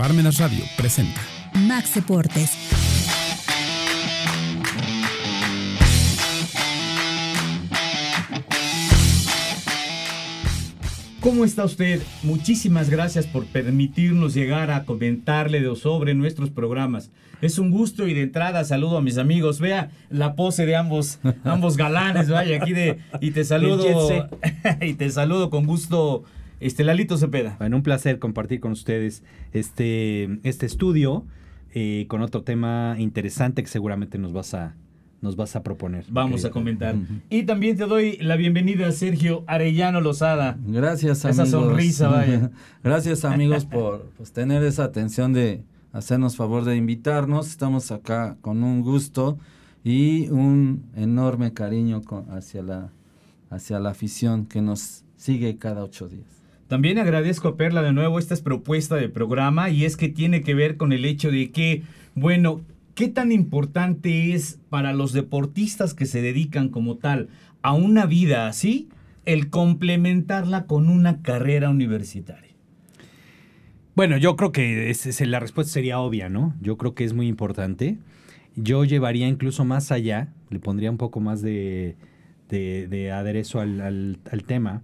Parmenas Radio presenta Max Deportes. ¿Cómo está usted? Muchísimas gracias por permitirnos llegar a comentarle sobre nuestros programas. Es un gusto y de entrada saludo a mis amigos. Vea la pose de ambos, ambos galanes, vaya aquí de y te saludo y te saludo con gusto, este Lalito Cepeda. Bueno, un placer compartir con ustedes este, este estudio eh, con otro tema interesante que seguramente nos vas a nos vas a proponer. Vamos a comentar. Y también te doy la bienvenida a Sergio Arellano Lozada. Gracias, amigos. Esa sonrisa, vaya. Gracias, amigos, por pues, tener esa atención de hacernos favor de invitarnos. Estamos acá con un gusto y un enorme cariño hacia, la, hacia la afición que nos sigue cada ocho días. También agradezco a Perla de nuevo esta es propuesta de programa y es que tiene que ver con el hecho de que, bueno, ¿Qué tan importante es para los deportistas que se dedican como tal a una vida así el complementarla con una carrera universitaria? Bueno, yo creo que la respuesta sería obvia, ¿no? Yo creo que es muy importante. Yo llevaría incluso más allá, le pondría un poco más de, aderezo al, tema.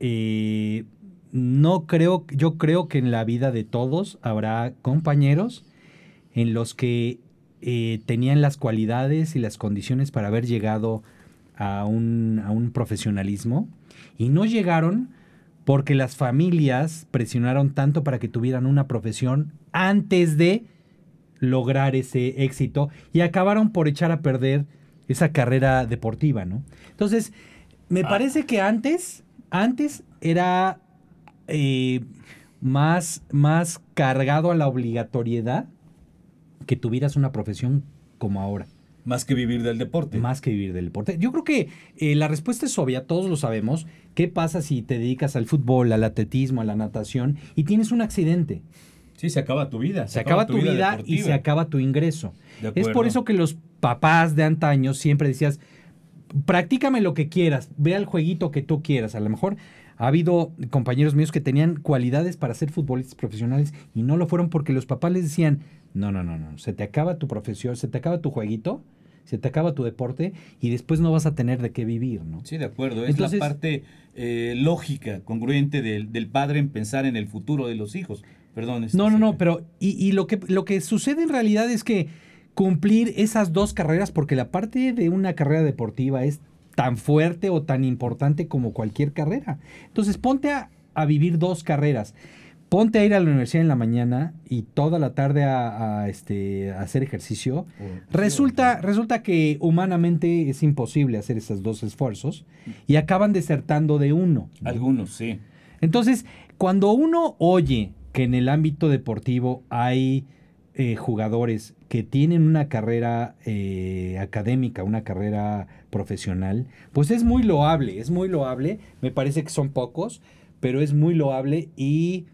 Eh, no creo, yo creo que en la vida de todos habrá compañeros en los que eh, tenían las cualidades y las condiciones para haber llegado a un, profesionalismo y no llegaron porque las familias presionaron tanto para que tuvieran una profesión antes de lograr ese éxito y acabaron por echar a perder esa carrera deportiva, ¿no? Entonces, me ah. parece que antes, antes era eh, más, más cargado a la obligatoriedad que tuvieras una profesión como ahora. Más que vivir del deporte. Más que vivir del deporte. Yo creo que eh, la respuesta es obvia, todos lo sabemos. ¿Qué pasa si te dedicas al fútbol, al atletismo, a la natación y tienes un accidente? Sí, se acaba tu vida. Se, acaba, tu vida, y se acaba tu ingreso. Es por eso que los papás de antaño siempre decías, practícame lo que quieras, ve al jueguito que tú quieras. A lo mejor ha habido compañeros míos que tenían cualidades para ser futbolistas profesionales y no lo fueron porque los papás les decían, no, no, no, no. Se te acaba tu profesión, se te acaba tu jueguito, se te acaba tu deporte y después no vas a tener de qué vivir, ¿no? Sí, de acuerdo. Es la parte eh, lógica, congruente del, padre en pensar en el futuro de los hijos. Perdón. Este, no, no, no, pero y, y, lo, que, lo que sucede en realidad es que cumplir esas dos carreras, porque la parte de una carrera deportiva es tan fuerte o tan importante como cualquier carrera. Entonces ponte a, a vivir dos carreras ponte a ir a la universidad en la mañana y toda la tarde a, este, hacer ejercicio, resulta, resulta que humanamente es imposible hacer esos dos esfuerzos y acaban desertando de uno. Algunos, sí. Entonces, cuando uno oye que en el ámbito deportivo hay eh, jugadores que tienen una carrera eh, académica, una carrera profesional, pues es muy loable, es muy loable, me parece que son pocos, pero es muy loable y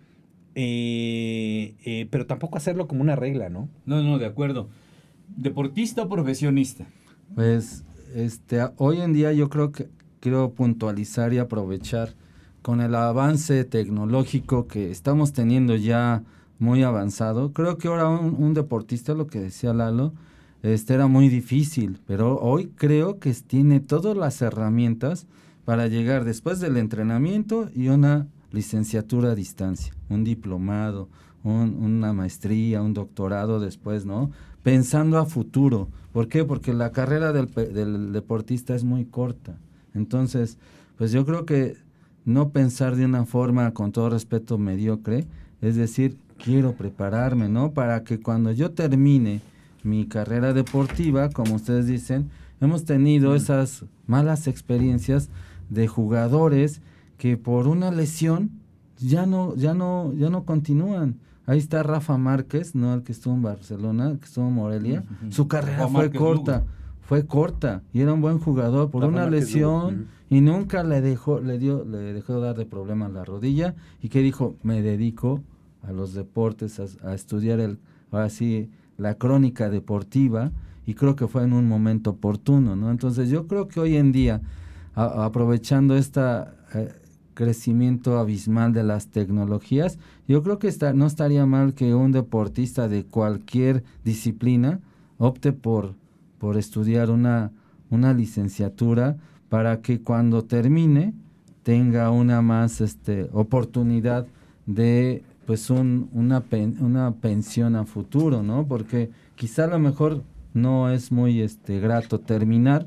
eh, eh, pero tampoco hacerlo como una regla, ¿no? No, no, de acuerdo. ¿Deportista o profesionista? Pues este, hoy en día yo creo que quiero puntualizar y aprovechar con el avance tecnológico que estamos teniendo ya muy avanzado. Creo que ahora un, deportista, lo que decía Lalo, este era muy difícil, pero hoy creo que tiene todas las herramientas para llegar después del entrenamiento y una licenciatura a distancia, un diplomado, una maestría, un doctorado después, ¿no? Pensando a futuro. ¿Por qué? Porque la carrera del, del deportista es muy corta. Entonces, pues yo creo que no pensar de una forma, con todo respeto, mediocre, es decir, quiero prepararme, ¿no? Para que cuando yo termine mi carrera deportiva, como ustedes dicen, hemos tenido esas malas experiencias de jugadores que por una lesión ya no, ya no, ya no continúan. Ahí está Rafa Márquez, no el que estuvo en Barcelona, el que estuvo en Morelia. Su carrera fue corta, fue corta y era un buen jugador por una lesión y nunca le dejó, le dio, le dejó dar de problema la y que dijo, me dedico a los deportes, a, estudiar el, así la crónica deportiva y creo que fue en un momento oportuno, ¿no? Entonces yo creo que hoy en día, aprovechando esta, eh, crecimiento abismal de las tecnologías, yo creo que está, no estaría mal que un deportista de cualquier disciplina opte por, por estudiar una, una licenciatura para que cuando termine tenga una más este, oportunidad de pues un, una, una pensión a futuro, ¿no? Porque quizá a lo mejor no es muy este, grato terminar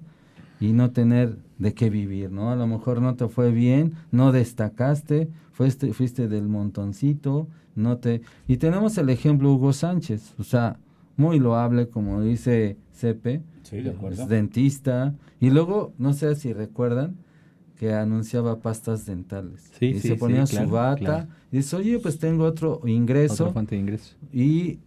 y no tener de qué vivir, ¿no? A lo mejor no te fue bien, no destacaste, fuiste, fuiste del montoncito, no te... Y tenemos el ejemplo Hugo Sánchez, o sea, muy loable, como dice Cepe, es dentista, y luego, no sé si recuerdan, que anunciaba pastas dentales. y se ponía su bata, y dice, oye, pues tengo otro ingreso. Otra fuente de ingreso. Y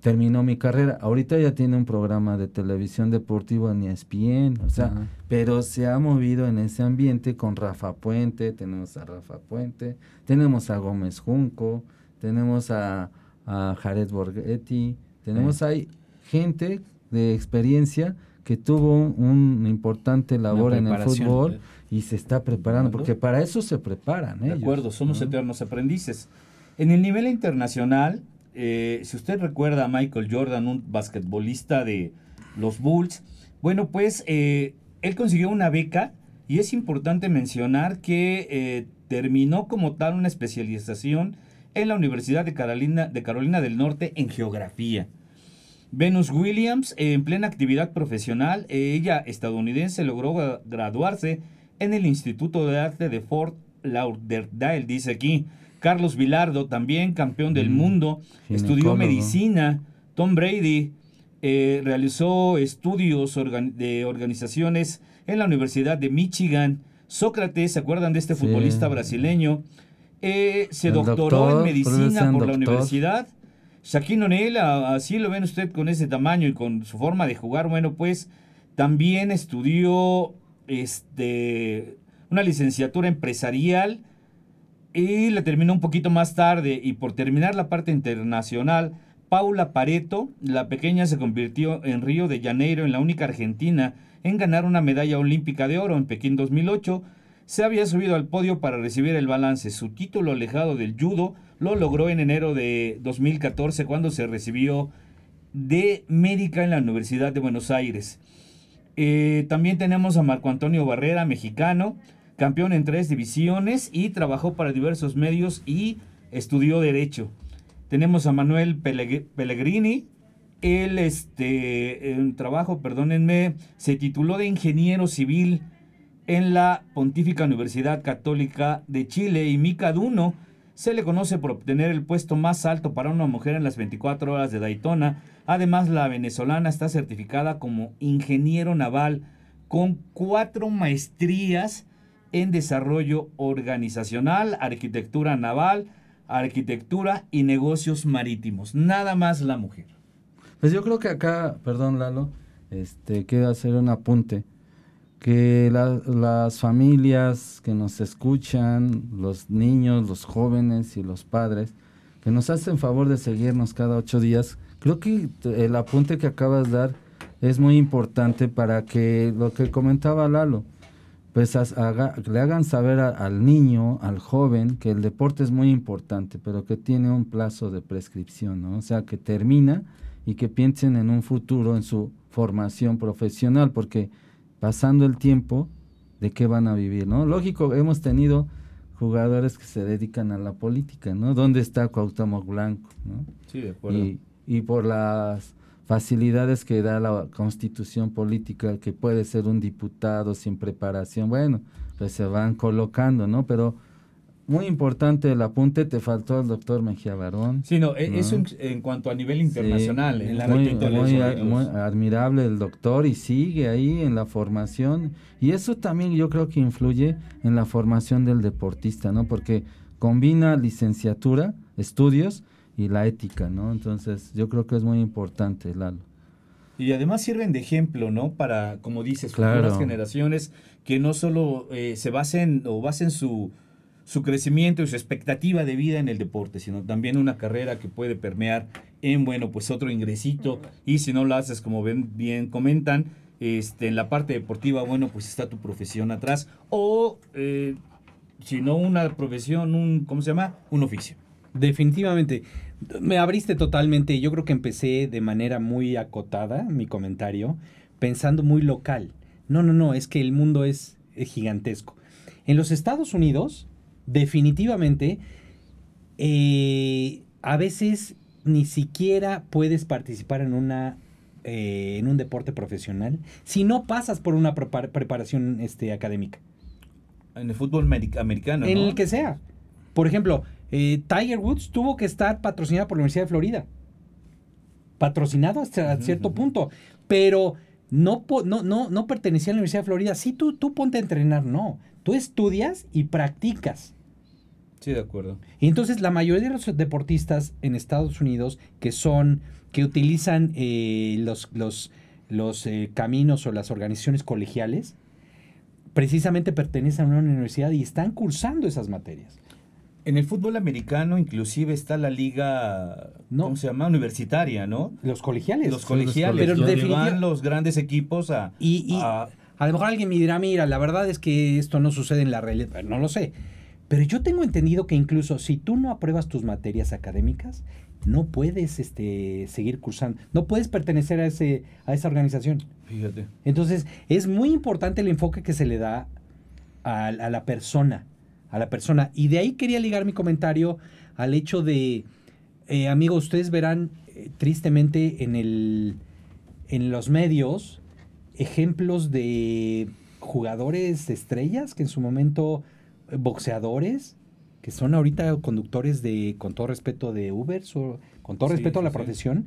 terminó mi carrera. Ahorita ya tiene un programa de televisión deportivo en ESPN, o sea, pero se ha movido en ese ambiente con Rafa Puente, tenemos a Rafa Puente, tenemos a Gómez Junco, tenemos a, a Jared Borghetti, tenemos ahí gente de experiencia que tuvo un, importante labor en el fútbol y se está preparando, porque para eso se preparan. De acuerdo, somos eternos aprendices. En el nivel internacional, eh, si usted recuerda a Michael Jordan, un basquetbolista de los Bulls, bueno, pues eh, él consiguió una beca y es importante mencionar que eh, terminó como tal una especialización en la Universidad de Carolina, de Carolina del Norte en geografía. Venus Williams, en plena actividad profesional, ella estadounidense logró graduarse en el Instituto de Arte de Fort Lauderdale, dice aquí. Carlos Vilardo, también campeón del mm, mundo, estudió medicina. Tom Brady eh, realizó estudios de organizaciones en la Universidad de Michigan. Sócrates, ¿se acuerdan de este futbolista brasileño? Eh, se doctoró en medicina por la universidad. Shaquille O'Neal, así lo ven usted con ese tamaño y con su forma de jugar, bueno, pues también estudió este, una licenciatura empresarial y la terminó un poquito más tarde y por terminar la parte internacional, Paula Pareto, la pequeña se convirtió en Río de Janeiro en la única argentina en ganar una medalla olímpica de oro en Pekín 2008. Se había subido al podio para recibir el balance. Su título alejado del judo lo logró en enero de 2014 cuando se recibió de médica en la Universidad de Buenos Aires. Eh, también tenemos a Marco Antonio Barrera, mexicano, campeón en tres divisiones y trabajó para diversos medios y estudió Derecho. Tenemos a Manuel Pellegrini. Él, este, trabajo, perdónenme, se tituló de ingeniero civil en la Pontífica Universidad Católica de Chile y Mica Duno se le conoce por obtener el puesto más alto para una mujer en las 24 horas de Daytona. Además, la venezolana está certificada como ingeniero naval con cuatro maestrías en desarrollo organizacional, arquitectura naval, arquitectura y negocios marítimos. Nada más la mujer. Pues yo creo que acá, perdón Lalo, este, quiero hacer un apunte, que las familias que nos escuchan, los niños, los jóvenes y los padres, que nos hacen favor de seguirnos cada ocho días, creo que el apunte que acabas de dar es muy importante para que lo que comentaba Lalo, pues le hagan saber al niño, al joven, que el deporte es muy importante, pero que tiene un plazo de prescripción, ¿no? O sea, que termina y que piensen en un futuro, en su formación profesional, porque pasando el tiempo, ¿de qué van a vivir, no? Lógico, hemos tenido jugadores que se dedican a la política, ¿no? ¿Dónde está Cuauhtémoc Blanco, no? Sí, de acuerdo. Y, y por las facilidades que da la constitución política, que puede ser un diputado sin preparación, bueno, pues se van colocando, ¿no? Pero muy importante el apunte, te faltó el doctor Mejía Barón. Sí, no, e-, eso en, cuanto a nivel internacional. en la muy, muy, admirable el doctor y sigue ahí en la formación. Y eso también yo creo que influye en la formación del deportista, ¿no? Porque combina licenciatura, estudios, y la ética, ¿no? Entonces, yo creo que es muy importante, Lalo. Y además sirven de ejemplo, ¿no? Para, como dices, futuras generaciones que no solo eh, se basen o basen su, su crecimiento y su expectativa de vida en el deporte, sino también una carrera que puede permear en, bueno, pues otro ingresito. Y si no lo haces, como ven, bien comentan, este, en la parte deportiva, bueno, pues está tu profesión atrás. O eh, sino una profesión, un, ¿cómo se llama? Un oficio. Definitivamente. Me abriste totalmente. Yo creo que empecé de manera muy acotada mi comentario, pensando muy local. No, no, no, es que el mundo es, gigantesco. En los Estados Unidos, definitivamente, eh, a veces ni siquiera puedes participar en una eh, en un deporte profesional si no pasas por una preparación este, académica. En el fútbol americano. En el que sea. Por ejemplo, eh, Tiger Woods tuvo que estar patrocinado por la Universidad de Florida. Patrocinado hasta cierto punto. Pero no, no, no, no pertenecía a la Universidad de Florida. Sí, tú, tú ponte a entrenar, no. Tú estudias y practicas. Sí, de acuerdo. Y entonces la mayoría de los deportistas en Estados Unidos que son, que utilizan eh, los, los, los eh, caminos o las organizaciones colegiales, precisamente pertenecen a una universidad y están cursando esas materias. En el fútbol americano inclusive está la liga, ¿cómo se llama? Universitaria, ¿no? Los colegiales. Los colegiales, pero donde van los grandes equipos a... Y, a, a, lo mejor alguien me dirá, mira, la verdad es que esto no sucede en la realidad, no lo sé. Pero yo tengo entendido que incluso si tú no apruebas tus materias académicas, no puedes este, seguir cursando, no puedes pertenecer a, ese, a esa organización. Fíjate. Entonces, es muy importante el enfoque que se le da a, la persona, a la persona. Y de ahí quería ligar mi comentario al hecho de, eh, amigos, ustedes verán eh, tristemente en, el, en los medios ejemplos de jugadores estrellas que en su momento boxeadores que son ahorita conductores de, con todo respeto, de Uber, con todo respeto a la profesión,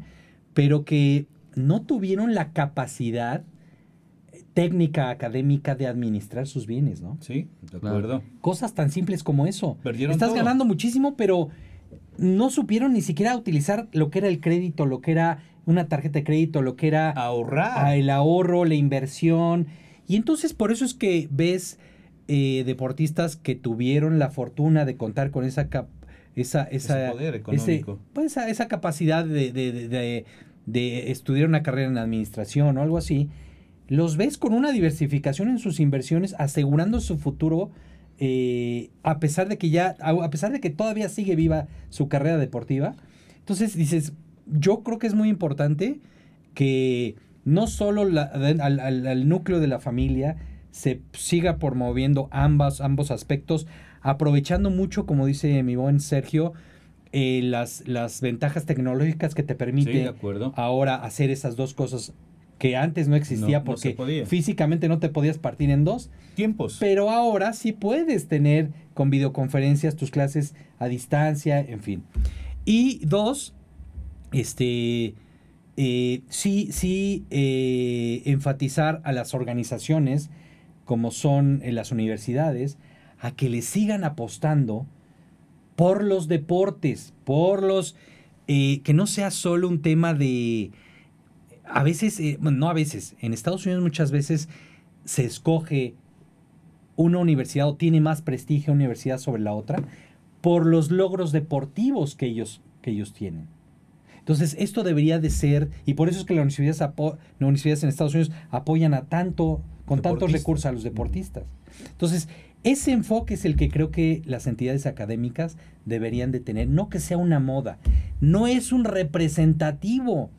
pero que no tuvieron la capacidad técnica académica de administrar sus bienes, ¿no? Sí, de acuerdo. Cosas tan simples como eso. Estás ganando muchísimo, pero no supieron ni siquiera utilizar lo que era el crédito, lo que era una tarjeta de crédito, lo que era ahorrar, el ahorro, la inversión. Y entonces por eso es que ves eh, deportistas que tuvieron la fortuna de contar con esa esa, esa, poder económico. pues esa, capacidad de, de, estudiar una carrera en administración o algo así, los ves con una diversificación en sus inversiones, asegurando su futuro, eh, a pesar de que ya, a pesar de que todavía sigue viva su carrera deportiva. Entonces dices, yo creo que es muy importante que no solo al, núcleo de la familia, se siga promoviendo ambas, ambos aspectos, aprovechando mucho, como dice mi buen Sergio, eh, las, las ventajas tecnológicas que te permite ahora hacer esas dos cosas que antes no existía porque físicamente no te podías partir en dos tiempos. Pero ahora sí puedes tener con videoconferencias tus clases a distancia, en fin. Y dos, este, eh, sí, sí, eh, enfatizar a las organizaciones como son en las universidades, a que le sigan apostando por los deportes, por los... Eh, que no sea solo un tema de... A veces, eh, bueno, no a veces, en Estados Unidos muchas veces se escoge una universidad o tiene más prestigio una universidad sobre la otra por los logros deportivos que ellos, que ellos tienen. Entonces, esto debería de ser, y por eso es que las universidades, las universidades en Estados Unidos apoyan a tanto con tantos recursos a los deportistas. Entonces, ese enfoque es el que creo que las entidades académicas deberían de tener, no que sea una moda, no es un representativo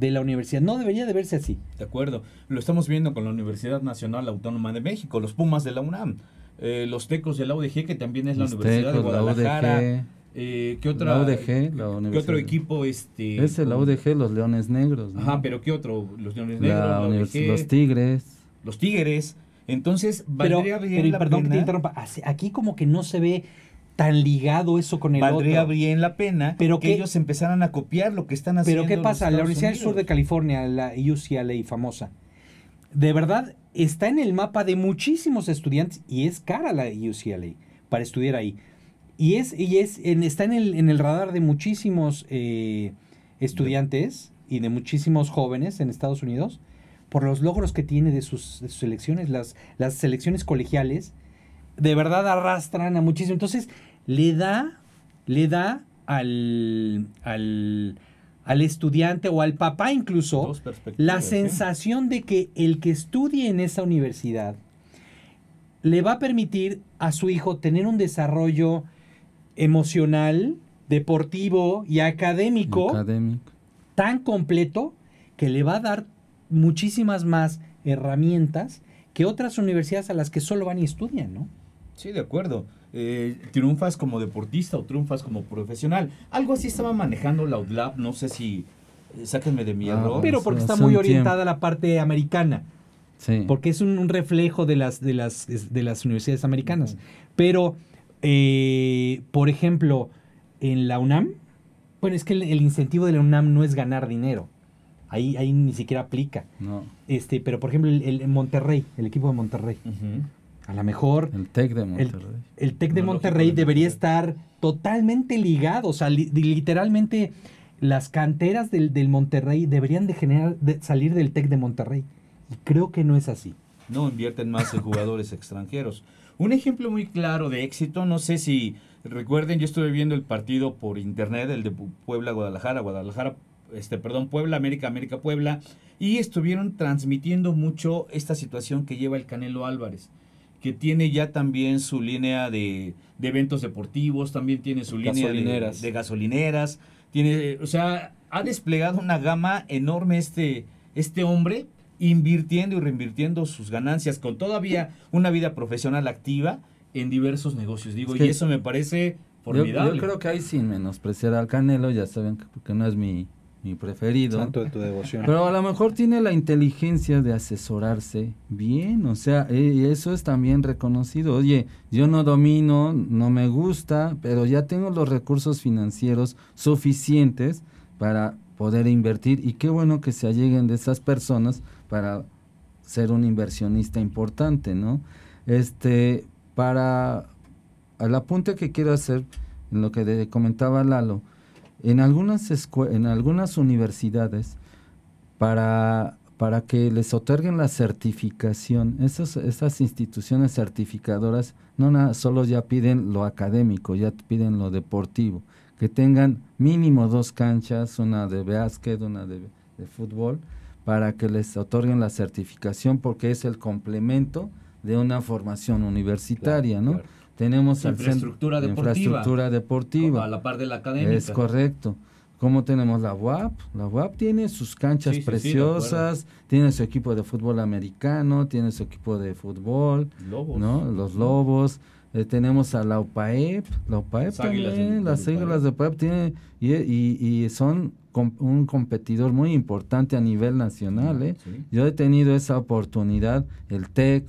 de la universidad, no debería de verse así. De acuerdo, lo estamos viendo con la Universidad Nacional Autónoma de México, los Pumas de la UNAM, eh, los Tecos de la UDG, que también es la Universidad de Guadalajara. Eh, ¿qué, otra, la UDG, la ¿Qué otro equipo? Este, es el UDG, los Leones Negros. Ajá, pero ¿qué otro? Los Leones Negros, los Tigres los Tigres. Entonces, valdría bien la perdón pena. Que te interrumpa. Aquí como que no se ve tan ligado eso con el valdría bien la pena pero que, ellos empezaran a copiar lo que están haciendo. Pero ¿qué pasa? La Universidad del Sur de California, la UCLA famosa, de verdad está en el mapa de muchísimos estudiantes y es cara la UCLA para estudiar ahí. Y, es, y es, está en el, en el radar de muchísimos eh, estudiantes y de muchísimos jóvenes en Estados Unidos por los logros que tiene de sus, de selecciones, las, las selecciones colegiales, de verdad arrastran a muchísimo. Entonces, le da, le da al, al, al estudiante o al papá incluso la sensación de que el que estudie en esa universidad le va a permitir a su hijo tener un desarrollo emocional, deportivo y académico Académico. tan completo que le va a dar muchísimas más herramientas que otras universidades a las que solo van y estudian, ¿no? Sí, de acuerdo. Eh, triunfas como deportista o triunfas como profesional. Algo así estaba manejando la UDLAB, no sé si... eh, Sáquenme de mi Ah, error. Pero porque está muy orientada a la parte americana, Sí. porque es un, un reflejo de las, de las, de las universidades americanas. Pero, eh, por ejemplo, en la UNAM, bueno, es que el, el incentivo de la UNAM no es ganar dinero. Ahí, ahí ni siquiera aplica. No, Este, pero, por ejemplo, el, el Monterrey, el equipo de Monterrey. A lo mejor el TEC de el, Monterrey. el TEC de Monterrey de debería estar totalmente ligado. O sea, li- literalmente las canteras del, del Monterrey deberían de generar, de salir del TEC de Monterrey. Y creo que no es así. no invierten más en jugadores extranjeros. Un ejemplo muy claro de éxito, no sé si recuerden, yo estuve viendo el partido por internet, el de Pu- Puebla Guadalajara, Guadalajara, este, perdón, Puebla América, América Puebla, y estuvieron transmitiendo mucho esta situación que lleva el Canelo Álvarez, que tiene ya también su línea de, de eventos deportivos, también tiene su línea de, Gasolineras. de gasolineras, tiene, o sea, ha desplegado una gama enorme este, este hombre invirtiendo y reinvirtiendo sus ganancias con todavía una vida profesional activa en diversos negocios. Digo, Es que y eso me parece Yo, formidable. yo creo que ahí sin menospreciar al Canelo, ya saben que, que no es mi, mi preferido. de tu devoción. Pero a lo mejor tiene la inteligencia de asesorarse bien, o sea, eh, eso es también reconocido. Oye, yo no domino, no me gusta, pero ya tengo los recursos financieros suficientes para poder invertir y qué bueno que se alleguen de esas personas para ser un inversionista importante, ¿no? Este, para al apunte que quiero hacer en lo que de- comentaba Lalo, en algunas en algunas universidades para para que les otorguen la certificación, esas, esas instituciones certificadoras no na- solo ya piden lo académico, ya piden lo deportivo, que tengan mínimo dos canchas, una de básquet, una de, de fútbol, para que les otorguen la certificación porque es el complemento de una formación universitaria, Claro, ¿no? claro. Tenemos centro- Infraestructura deportiva. infraestructura deportiva. a la par de la académica. Es correcto. Como tenemos la UAP, la UAP tiene sus canchas Sí, sí, sí, de preciosas, tiene su equipo de fútbol americano, tiene su equipo de fútbol, Lobos. ¿no? Los Lobos. Eh, tenemos a la UPAEP, la UPAEP Las Águilas también, las Águilas de UPAEP tiene y, y- y son com- un competidor muy importante a nivel nacional, ¿eh? Yo he tenido esa oportunidad, el TEC,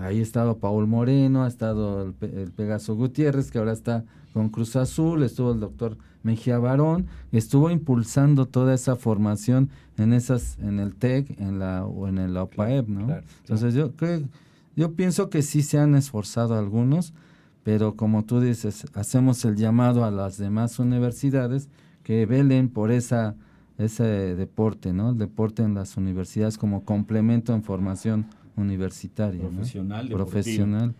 ahí ha estado Paul Moreno, ha estado el, el Pegaso Gutiérrez, que ahora está con Cruz Azul, estuvo el doctor Mejía Barón, estuvo impulsando toda esa formación en esas, en el TEC, en la, o en el OPAEP, ¿no? claro, Entonces yo creo, yo pienso que sí se han esforzado algunos, pero como tú dices, hacemos el llamado a las demás universidades que velen por esa ese deporte, ¿no? El deporte en las universidades como complemento en formación universitaria. Profesional, profesional.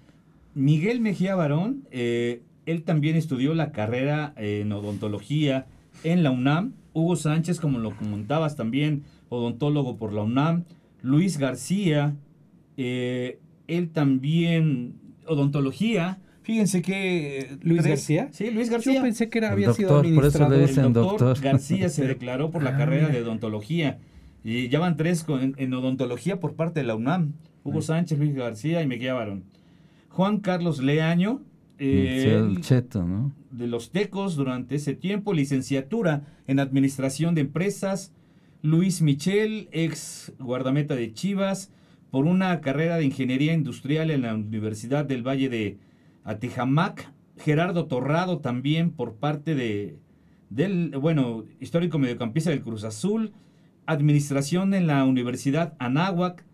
Miguel Mejía Barón, eh, él también estudió la carrera en odontología en la UNAM. Hugo Sánchez, como lo comentabas también, odontólogo por la UNAM. Luis García, eh, él también odontología. Fíjense que... ¿Luis tres- García? Sí, Luis Yo García. pensé que era, había sido doctor, por eso le administrador. dicen El doctor, doctor. García se declaró por la Ah, carrera mira. de odontología. Y ya van tres con- en, en odontología por parte de la UNAM. Hugo Sánchez, Luis García y Mejía Barón. Juan Carlos Leaño, eh, el cheto, ¿no? de los Tecos durante ese tiempo, licenciatura en Administración de Empresas. Luis Michel, ex guardameta de Chivas, por una carrera de Ingeniería Industrial en la Universidad del Valle de Atejamac. Gerardo Torrado también por parte de del, bueno, histórico mediocampista del Cruz Azul. Administración en la Universidad Anáhuac.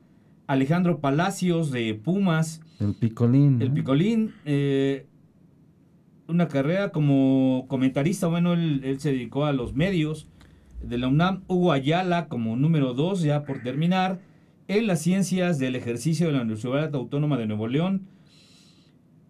Alejandro Palacios de Pumas. El picolín. El ¿no? Picolín, eh, una carrera como comentarista, bueno, él, él se dedicó a los medios de la UNAM. Hugo Ayala como número dos, ya por terminar, en las ciencias del ejercicio de la Universidad Autónoma de Nuevo León.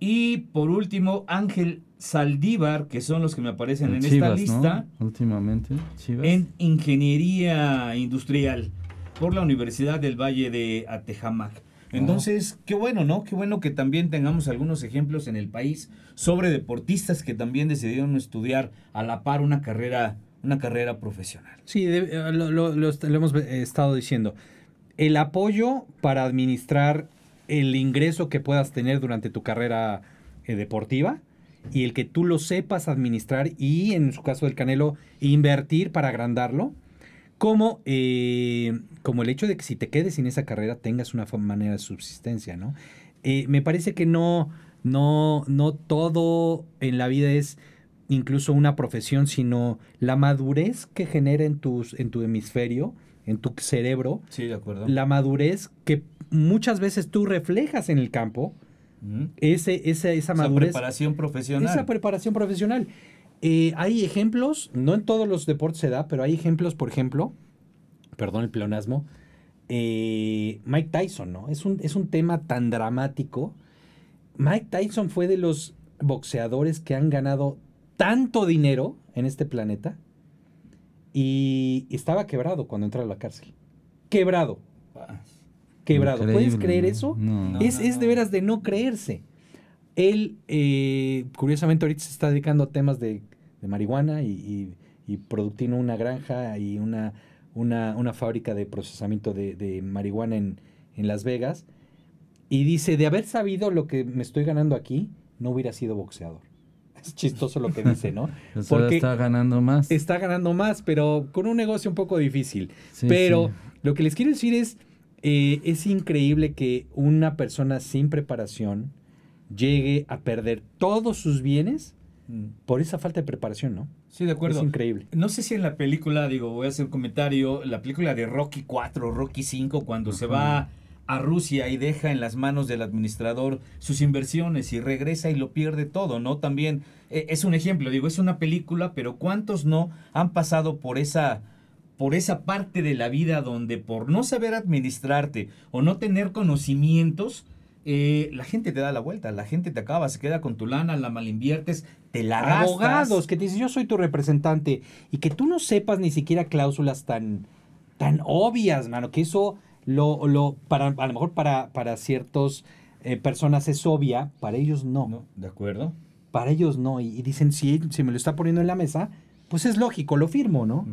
Y por último, Ángel Saldívar, que son los que me aparecen en Chivas, esta ¿no? lista, Últimamente, Chivas. en Ingeniería Industrial por la Universidad del Valle de Atejamac. Entonces, qué bueno, ¿no? Qué bueno que también tengamos algunos ejemplos en el país sobre deportistas que también decidieron estudiar a la par una carrera, una carrera profesional. Sí, de- lo, lo- lo est- lo hemos eh, estado diciendo. El apoyo para administrar el ingreso que puedas tener durante tu carrera eh, deportiva y el que tú lo sepas administrar y, en su caso del Canelo, invertir para agrandarlo, como, eh, como el hecho de que si te quedes sin esa carrera tengas una manera de subsistencia, ¿no? Eh, me parece que no, no, no todo en la vida es incluso una profesión, sino la madurez que genera en, tus, en tu hemisferio, en tu cerebro, Sí, de acuerdo. la madurez que muchas veces tú reflejas en el campo, ese, esa, esa Esa madurez, preparación profesional. esa preparación profesional. Eh, hay ejemplos, no en todos los deportes se da, pero hay ejemplos, por ejemplo, perdón el pleonasmo, eh, Mike Tyson, ¿no? Es un, es un tema tan dramático. Mike Tyson fue de los boxeadores que han ganado tanto dinero en este planeta y estaba quebrado cuando entró a la cárcel. Quebrado, quebrado. ¿Puedes creer ¿no? eso? No. No. es, es de veras de no creerse. Él, eh, curiosamente, ahorita se está dedicando a temas de, de marihuana y, y, y una granja y una, una, una fábrica de procesamiento de, de marihuana en, en Las Vegas. Y dice, de haber sabido lo que me estoy ganando aquí, no hubiera sido boxeador. Es chistoso lo que dice, ¿no? Ahora Porque está ganando más. está ganando más, pero con un negocio un poco difícil. Sí, pero sí. lo que les quiero decir es, eh, es increíble que una persona sin preparación llegue a perder todos sus bienes. Por esa falta de preparación, ¿no? Sí, de acuerdo. Es increíble. No sé si en la película, digo, voy a hacer un comentario, la película de Rocky 4, Rocky 5, cuando se va a Rusia y deja en las manos del administrador sus inversiones y regresa y lo pierde todo, ¿no? También eh, es un ejemplo, digo, es una película, pero ¿cuántos no han pasado por esa por esa parte de la vida donde por no saber administrarte o no tener conocimientos, eh, la gente te da la vuelta, la gente te acaba, se queda con tu lana, la malinviertes, te la gastas. Abogados que te dicen, yo soy tu representante y que tú no sepas ni siquiera cláusulas tan, tan obvias, mano, que eso lo, lo para, a lo mejor para, para ciertas personas es obvia, para ellos no. ¿No? ¿De acuerdo? Para ellos no. Y, y dicen, si, si me lo está poniendo en la mesa, pues es lógico, lo firmo, ¿no?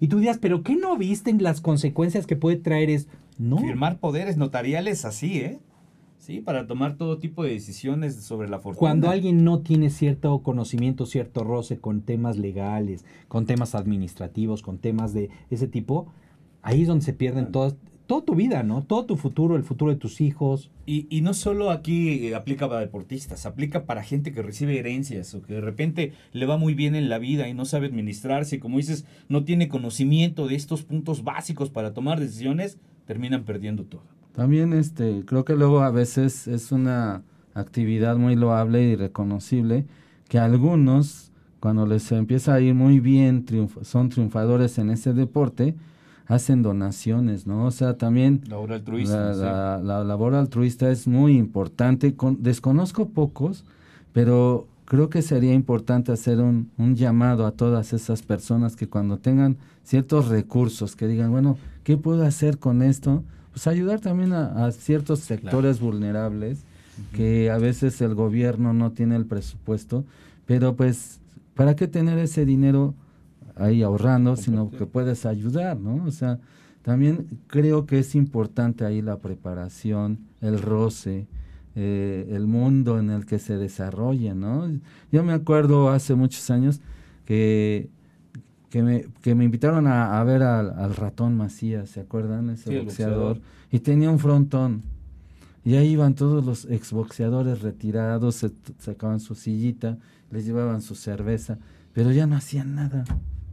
Y tú dirás, ¿pero qué no viste en las consecuencias que puede traer es? No. Firmar poderes notariales así, ¿eh? Sí, para tomar todo tipo de decisiones sobre la fortuna. Cuando alguien no tiene cierto conocimiento, cierto roce con temas legales, con temas administrativos, con temas de ese tipo, ahí es donde se pierden todas, toda tu vida, ¿no? Todo tu futuro, el futuro de tus hijos. Y, y no solo aquí eh, aplica para deportistas, aplica para gente que recibe herencias o que de repente le va muy bien en la vida y no sabe administrarse, como dices, no tiene conocimiento de estos puntos básicos para tomar decisiones, terminan perdiendo todo. También este, creo que luego a veces es una actividad muy loable y reconocible que algunos, cuando les empieza a ir muy bien, triunf- son triunfadores en ese deporte, hacen donaciones, ¿no? O sea, también La obra altruista. la, sí. la- la labor altruista es muy importante. Con- desconozco pocos, pero creo que sería importante hacer un, un llamado a todas esas personas que cuando tengan ciertos recursos, que digan, bueno, ¿qué puedo hacer con esto? Pues ayudar también a, a ciertos sectores vulnerables que a veces el gobierno no tiene el presupuesto, pero pues, ¿para qué tener ese dinero ahí ahorrando, sino que puedes ayudar, ¿no? O sea, también creo que es importante ahí la preparación, el roce, eh, el mundo en el que se desarrolla, ¿no? Yo me acuerdo hace muchos años que, que, me, que me invitaron a, a ver al, al ratón Macías, ¿se acuerdan? Ese Sí, boxeador. boxeador. Y tenía un frontón. Y ahí iban todos los exboxeadores retirados, se sacaban su sillita, les llevaban su cerveza, pero ya no hacían nada.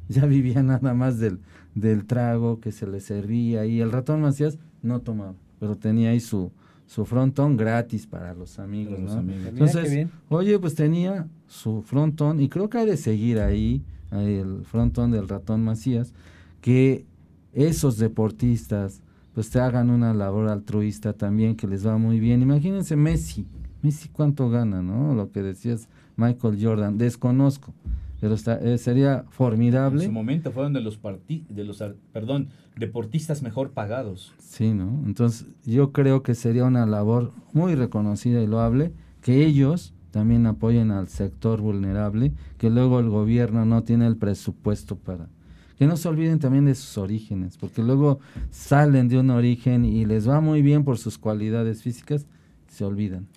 Ya vivían nada más del, del trago que se les servía. Y el ratón Macías no tomaba, pero tenía ahí su, su frontón gratis para los amigos. Para los ¿no? amigos. Entonces, oye, pues tenía su frontón, y creo que hay de seguir ahí el frontón del ratón Macías, que esos deportistas pues te hagan una labor altruista también que les va muy bien. Imagínense Messi, Messi cuánto gana, ¿no? Lo que decías Michael Jordan, desconozco, pero está, eh, sería formidable. En su momento fueron de los, de los perdón, deportistas mejor pagados. Sí, ¿no? Entonces yo creo que sería una labor muy reconocida y loable que ellos también apoyen al sector vulnerable, que luego el gobierno no tiene el presupuesto para... Que no se olviden también de sus orígenes, porque luego salen de un origen y les va muy bien por sus cualidades físicas, se olvidan.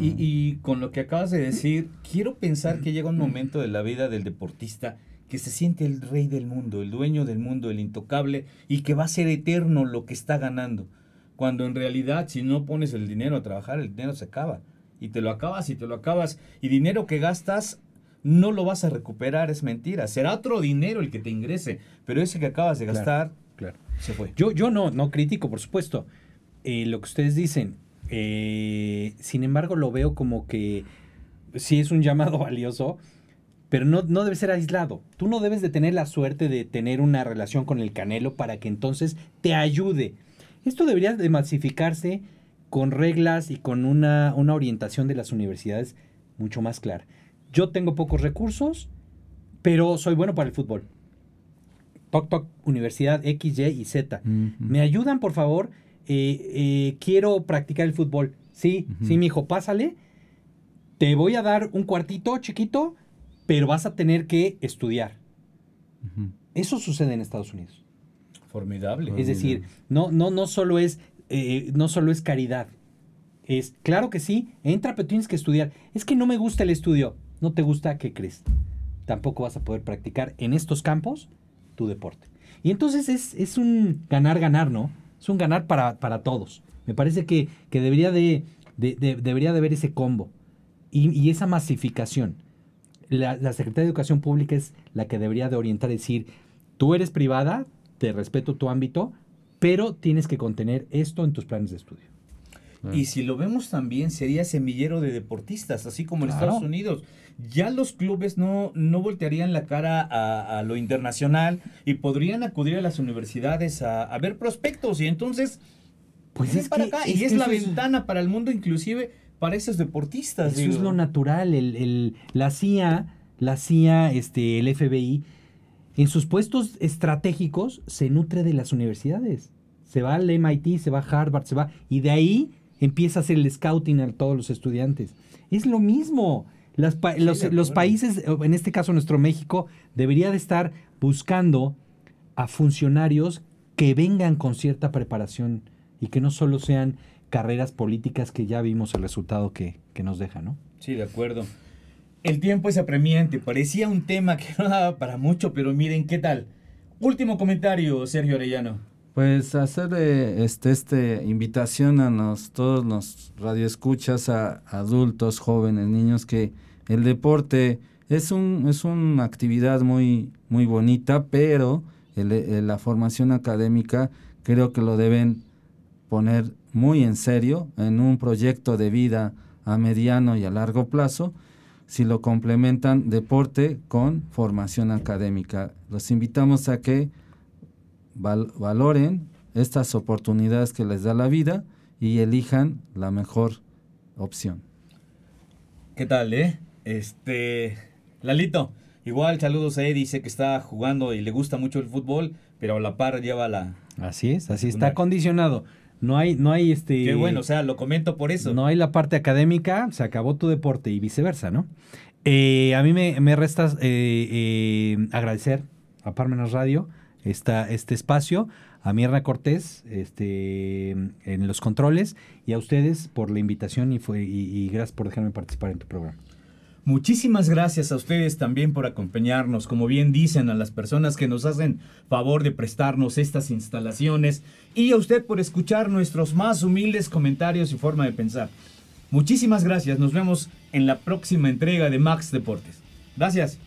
Y, y, con lo que acabas de decir, quiero pensar que llega un momento de la vida del deportista que se siente el rey del mundo, el dueño del mundo, el intocable, y que va a ser eterno lo que está ganando. Cuando en realidad, si no pones el dinero a trabajar, el dinero se acaba. Y te lo acabas y te lo acabas. Y dinero que gastas no lo vas a recuperar, es mentira. Será otro dinero el que te ingrese, pero ese que acabas de gastar, claro, se fue. Yo, yo no, no critico, por supuesto. Eh, lo que ustedes dicen, eh, sin embargo, lo veo como que sí es un llamado valioso, pero no, no debe ser aislado. Tú no debes de tener la suerte de tener una relación con el canelo para que entonces te ayude. Esto debería de masificarse con reglas y con una, una orientación de las universidades mucho más clara. Yo tengo pocos recursos, pero soy bueno para el fútbol. Toc, toc, Universidad X, Y y Z. ¿Me ayudan, por favor? Eh, eh, quiero practicar el fútbol. Sí, sí, mi hijo, pásale. Te voy a dar un cuartito chiquito, pero vas a tener que estudiar. Eso sucede en Estados Unidos. Formidable. Es decir, no, no, no solo es, eh, no solo es caridad. Es, claro que sí, entra, pero tienes que estudiar. Es que no me gusta el estudio. No te gusta, ¿qué crees? Tampoco vas a poder practicar en estos campos tu deporte. Y entonces es, es un ganar-ganar, ¿no? Es un ganar para, para todos. Me parece que, debería, de, debería de haber ese combo y, esa masificación. La, Secretaría de Educación Pública es la que debería de orientar, decir, tú eres privada, te respeto tu ámbito, pero tienes que contener esto en tus planes de estudio. Y si lo vemos también, sería semillero de deportistas, así como en Estados Unidos. Ya los clubes no, no voltearían la cara a, lo internacional y podrían acudir a las universidades a, ver prospectos. Y entonces, pues es para acá. y es, la ventana para el mundo, inclusive para esos deportistas. Eso es lo natural. El, el, la CIA, la CIA, este, el FBI, en sus puestos estratégicos se nutre de las universidades. Se va al MIT, se va a Harvard, se va. Y de ahí empieza a hacer el scouting a todos los estudiantes. Es lo mismo. los, los países, en este caso nuestro México, debería de estar buscando a funcionarios que vengan con cierta preparación y que no solo sean carreras políticas que ya vimos el resultado que, que nos deja, ¿no? Sí, de acuerdo. El tiempo es apremiante, parecía un tema que no daba para mucho, pero miren qué tal. Último comentario, Sergio Arellano. Pues hacerle este, este invitación a nos, todos los radioescuchas, a adultos, jóvenes, niños, que el deporte es, un, es una actividad muy, muy bonita, pero la formación académica creo que lo deben poner muy en serio en un proyecto de vida a mediano y a largo plazo si lo complementan deporte con formación académica. Los invitamos a que valoren estas oportunidades que les da la vida y elijan la mejor opción. ¿Qué tal, eh? Este, Lalito, igual saludos a Eddie, dice que está jugando y le gusta mucho el fútbol, pero a la par lleva la... Así es, así está condicionado. No hay, no hay este... Qué bueno, o sea, lo comento por eso. No hay la parte académica, se acabó tu deporte y viceversa, ¿no? Eh, a mí me, me resta eh, eh, agradecer a Parmenas Radio esta, este espacio, a Mierna Cortés este, en los controles y a ustedes por la invitación y, fue, y, gracias por dejarme participar en tu programa. Muchísimas gracias a ustedes también por acompañarnos, como bien dicen a las personas que nos hacen favor de prestarnos estas instalaciones y a usted por escuchar nuestros más humildes comentarios y forma de pensar. Muchísimas gracias, nos vemos en la próxima entrega de Max Deportes. Gracias.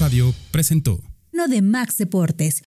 Radio presentó. No de Max Deportes